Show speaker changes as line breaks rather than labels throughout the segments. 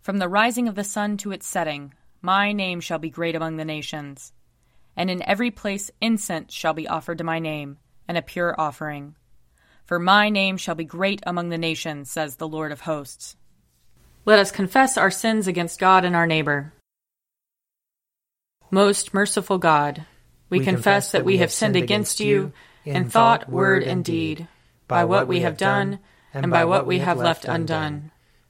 From the rising of the sun to its setting, my name shall be great among the nations. And in every place incense shall be offered to my name, and a pure offering. For my name shall be great among the nations, says the Lord of hosts. Let us confess our sins against God and our neighbor. Most merciful God, we, we confess that we have sinned against you in thought, word, and deed, by what we have done, and by what we have left undone.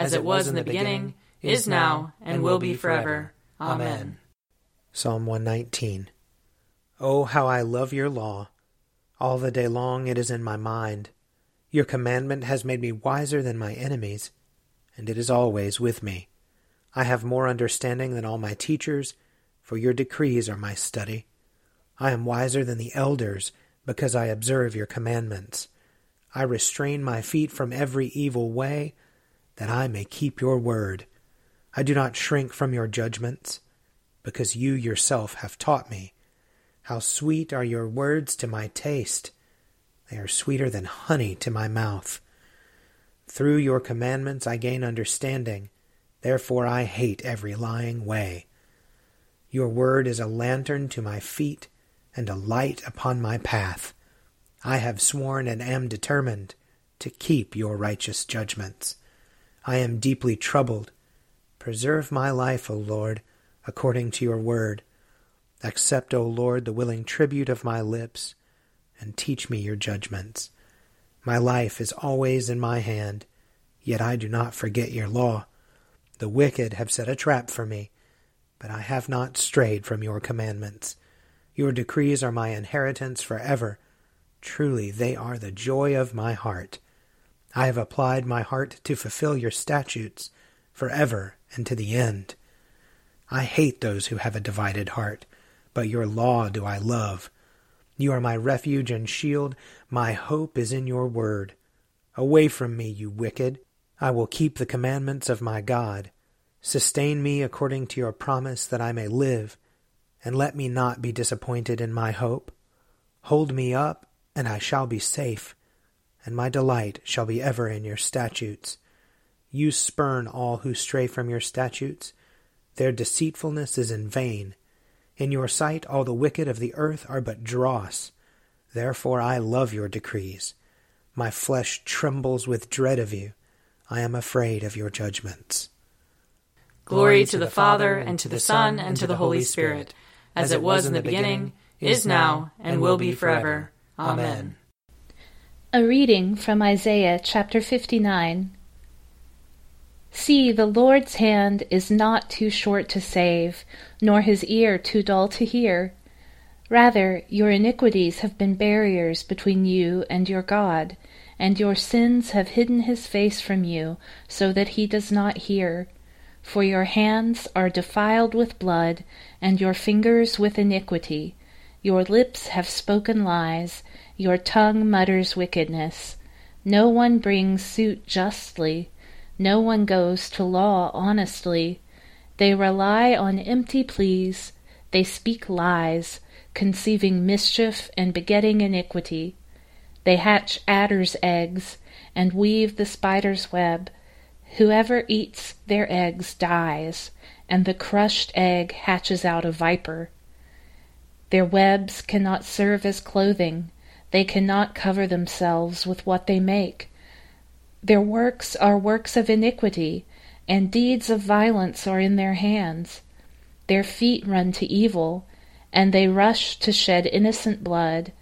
as it was in the beginning, is now, and will be forever. Amen.
Psalm 119 Oh, how I love your law! All the day long it is in my mind. Your commandment has made me wiser than my enemies, and it is always with me. I have more understanding than all my teachers, for your decrees are my study. I am wiser than the elders, because I observe your commandments. I restrain my feet from every evil way, that I may keep your word. I do not shrink from your judgments, because you yourself have taught me. How sweet are your words to my taste! They are sweeter than honey to my mouth. Through your commandments I gain understanding, therefore I hate every lying way. Your word is a lantern to my feet and a light upon my path. I have sworn and am determined to keep your righteous judgments. I am deeply troubled. Preserve my life, O Lord, according to your word. Accept, O Lord, the willing tribute of my lips, and teach me your judgments. My life is always in my hand, yet I do not forget your law. The wicked have set a trap for me but I have not strayed from your commandments. Your decrees are my inheritance forever. Truly, they are the joy of my heart. I have applied my heart to fulfill your statutes forever and to the end. I hate those who have a divided heart, but your law do I love. You are my refuge and shield. My hope is in your word. Away from me, you wicked. I will keep the commandments of my God. Sustain me according to your promise that I may live, and let me not be disappointed in my hope. Hold me up, and I shall be safe, and my delight shall be ever in your statutes. You spurn all who stray from your statutes. Their deceitfulness is in vain. In your sight all the wicked of the earth are but dross. Therefore I love your decrees. My flesh trembles with dread of you. I am afraid of your judgments.
Glory to the Father, and to the Son, and to the Holy Spirit, as it was in the beginning, is now, and will be forever. Amen.
A reading from Isaiah chapter 59. See, the Lord's hand is not too short to save, nor his ear too dull to hear. Rather, your iniquities have been barriers between you and your God, and your sins have hidden his face from you, so that he does not hear. For your hands are defiled with blood, and your fingers with iniquity. Your lips have spoken lies, your tongue mutters wickedness. No one brings suit justly, no one goes to law honestly. They rely on empty pleas, they speak lies, conceiving mischief and begetting iniquity. They hatch adders' eggs and weave the spider's web. Whoever eats their eggs dies, and the crushed egg hatches out a viper. Their webs cannot serve as clothing, they cannot cover themselves with what they make. Their works are works of iniquity, and deeds of violence are in their hands. Their feet run to evil, and they rush to shed innocent blood.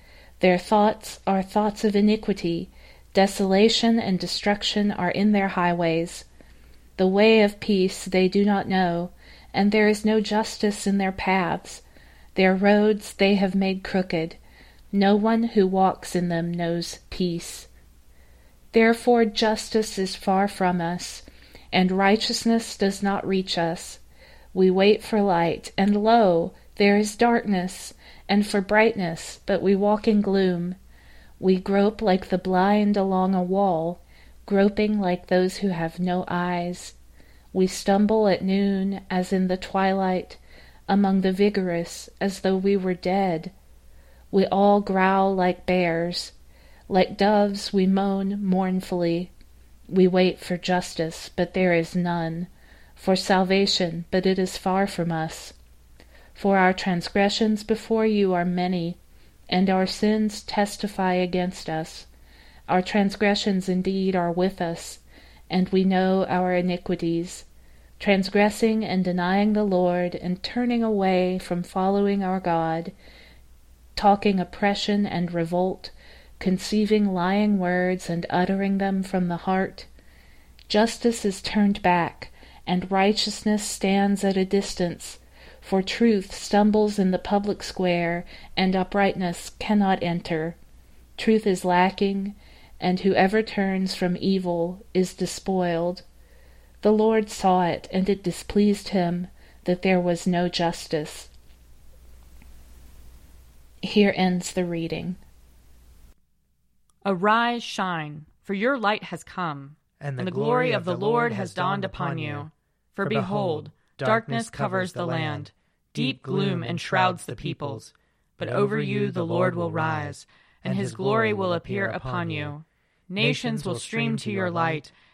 Their thoughts are thoughts of iniquity. Desolation and destruction are in their highways. The way of peace they do not know, and there is no justice in their paths. Their roads they have made crooked. No one who walks in them knows peace. Therefore justice is far from us, and righteousness does not reach us. We wait for light, and lo, there is darkness, and for brightness, but we walk in gloom. We grope like the blind along a wall, groping like those who have no eyes. We stumble at noon, as in the twilight, among the vigorous, as though we were dead. We all growl like bears. Like doves we moan mournfully. We wait for justice, but there is none for salvation, but it is far from us. For our transgressions before you are many, and our sins testify against us. Our transgressions indeed are with us, and we know our iniquities. Transgressing and denying the Lord, and turning away from following our God, talking oppression and revolt, conceiving lying words and uttering them from the heart. Justice is turned back, and righteousness stands at a distance, for truth stumbles in the public square, and uprightness cannot enter. Truth is lacking, and whoever turns from evil is despoiled. The Lord saw it, and it displeased him that there was no justice. Here ends the reading.
Arise, shine, for your light has come, and the, and the glory, glory of the Lord has dawned upon you. For behold, darkness covers the land, deep gloom enshrouds the peoples. But over you the Lord will rise, and his glory will appear upon you. Nations will stream to your light,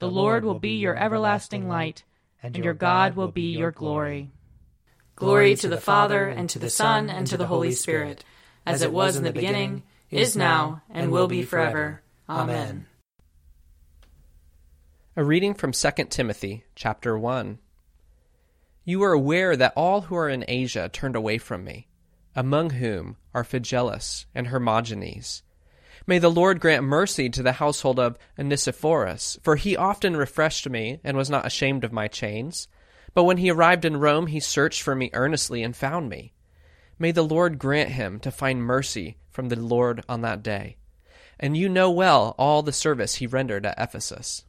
The Lord will be your everlasting light, and your God will be your glory. Glory to the Father, and to the Son, and to the Holy Spirit, as it was in the beginning, is now, and will be forever. Amen.
A reading from 2 Timothy chapter 1. You are aware that all who are in Asia turned away from me, among whom are Phygelus and Hermogenes. May the Lord grant mercy to the household of Onesiphorus, for he often refreshed me and was not ashamed of my chains. But when he arrived in Rome, he searched for me earnestly and found me. May the Lord grant him to find mercy from the Lord on that day. And you know well all the service he rendered at Ephesus.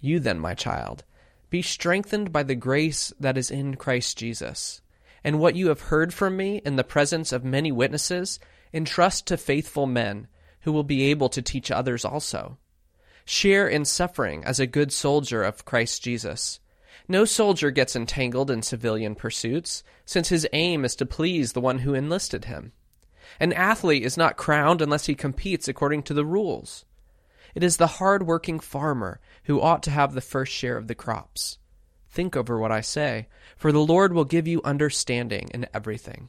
You then, my child, be strengthened by the grace that is in Christ Jesus. And what you have heard from me in the presence of many witnesses, entrust to faithful men who will be able to teach others also. Share in suffering as a good soldier of Christ Jesus. No soldier gets entangled in civilian pursuits, since his aim is to please the one who enlisted him. An athlete is not crowned unless he competes according to the rules. It is the hard working farmer who ought to have the first share of the crops. Think over what I say, for the Lord will give you understanding in everything.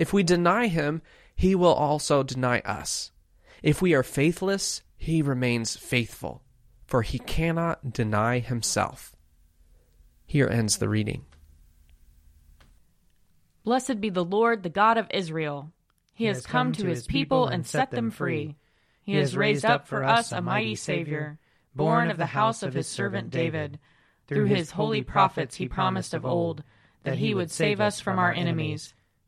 If we deny him, he will also deny us. If we are faithless, he remains faithful, for he cannot deny himself. Here ends the reading.
Blessed be the Lord, the God of Israel. He, has come to his people and set them free. He has raised up for us a mighty Savior, born of the house of his servant David. Through his holy prophets he promised of old that he would save us from our enemies,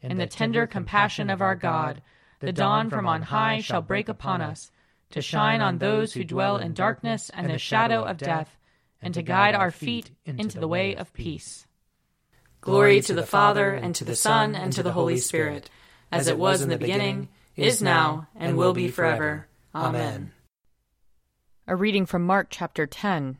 In the tender compassion of our God, the dawn from on high shall break upon us, to shine on those who dwell in darkness and the shadow of death, and to guide our feet into the way of peace. Glory to the Father, and to the Son, and to the Holy Spirit, as it was in the beginning, is now, and will be forever. Amen. A reading from Mark chapter 10.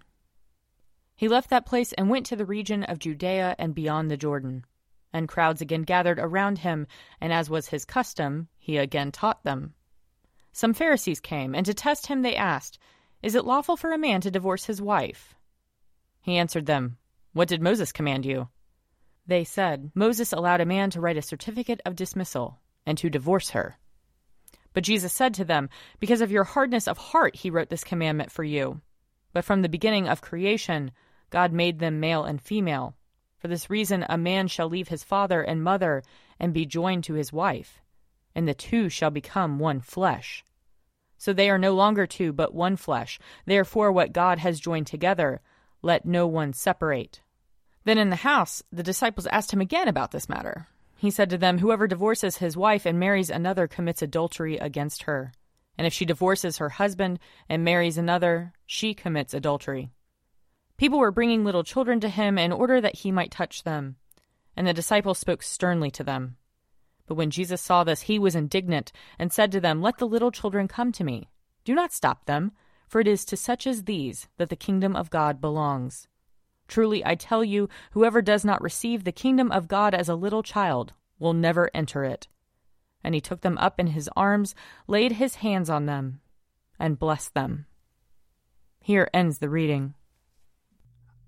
He left that place and went to the region of Judea and beyond the Jordan. And crowds again gathered around him, and as was his custom, he again taught them. Some Pharisees came, and to test him they asked, Is it lawful for a man to divorce his wife? He answered them, What did Moses command you? They said, Moses allowed a man to write a certificate of dismissal, and to divorce her. But Jesus said to them, Because of your hardness of heart he wrote this commandment for you. But from the beginning of creation, God made them male and female. For this reason, a man shall leave his father and mother and be joined to his wife, and the two shall become one flesh. So they are no longer two, but one flesh. Therefore, what God has joined together, let no one separate. Then in the house, the disciples asked him again about this matter. He said to them, Whoever divorces his wife and marries another commits adultery against her. And if she divorces her husband and marries another, she commits adultery. People were bringing little children to him in order that he might touch them. And the disciples spoke sternly to them. But when Jesus saw this, he was indignant and said to them, Let the little children come to me. Do not stop them, for it is to such as these that the kingdom of God belongs. Truly, I tell you, whoever does not receive the kingdom of God as a little child will never enter it. And he took them up in his arms, laid his hands on them, and blessed them. Here ends the reading.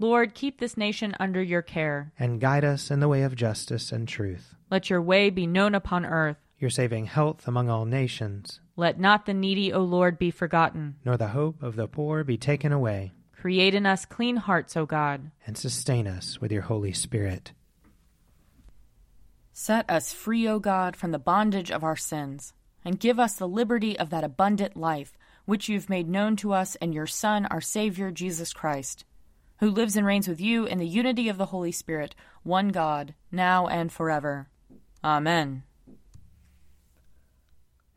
Lord, keep this nation under your care.
And guide us in the way of justice and truth.
Let your way be known upon earth.
Your saving health among all nations.
Let not the needy, O Lord, be forgotten.
Nor the hope of the poor be taken away.
Create in us clean hearts, O God.
And sustain us with your Holy Spirit.
Set us free, O God, from the bondage of our sins, and give us the liberty of that abundant life which you've made known to us in your Son, our Savior, Jesus Christ, who lives and reigns with you in the unity of the Holy Spirit, one God, now and forever. Amen.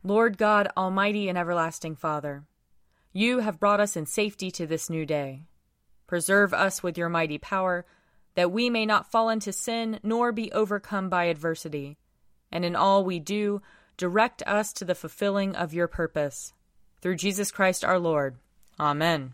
Lord God, Almighty and everlasting Father, you have brought us in safety to this new day. Preserve us with your mighty power, that we may not fall into sin nor be overcome by adversity. And in all we do, direct us to the fulfilling of your purpose. Through Jesus Christ our Lord. Amen.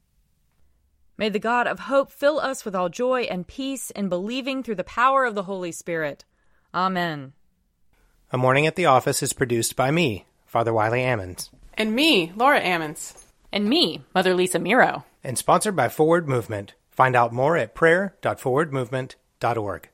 May the God of hope fill us with all joy and peace in believing through the power of the Holy Spirit. Amen.
A Morning at the Office is produced by me, Father Wiley Ammons.
And me, Laura Ammons.
And me, Mother Lisa Meirow.
And sponsored by Forward Movement. Find out more at prayer.forwardmovement.org.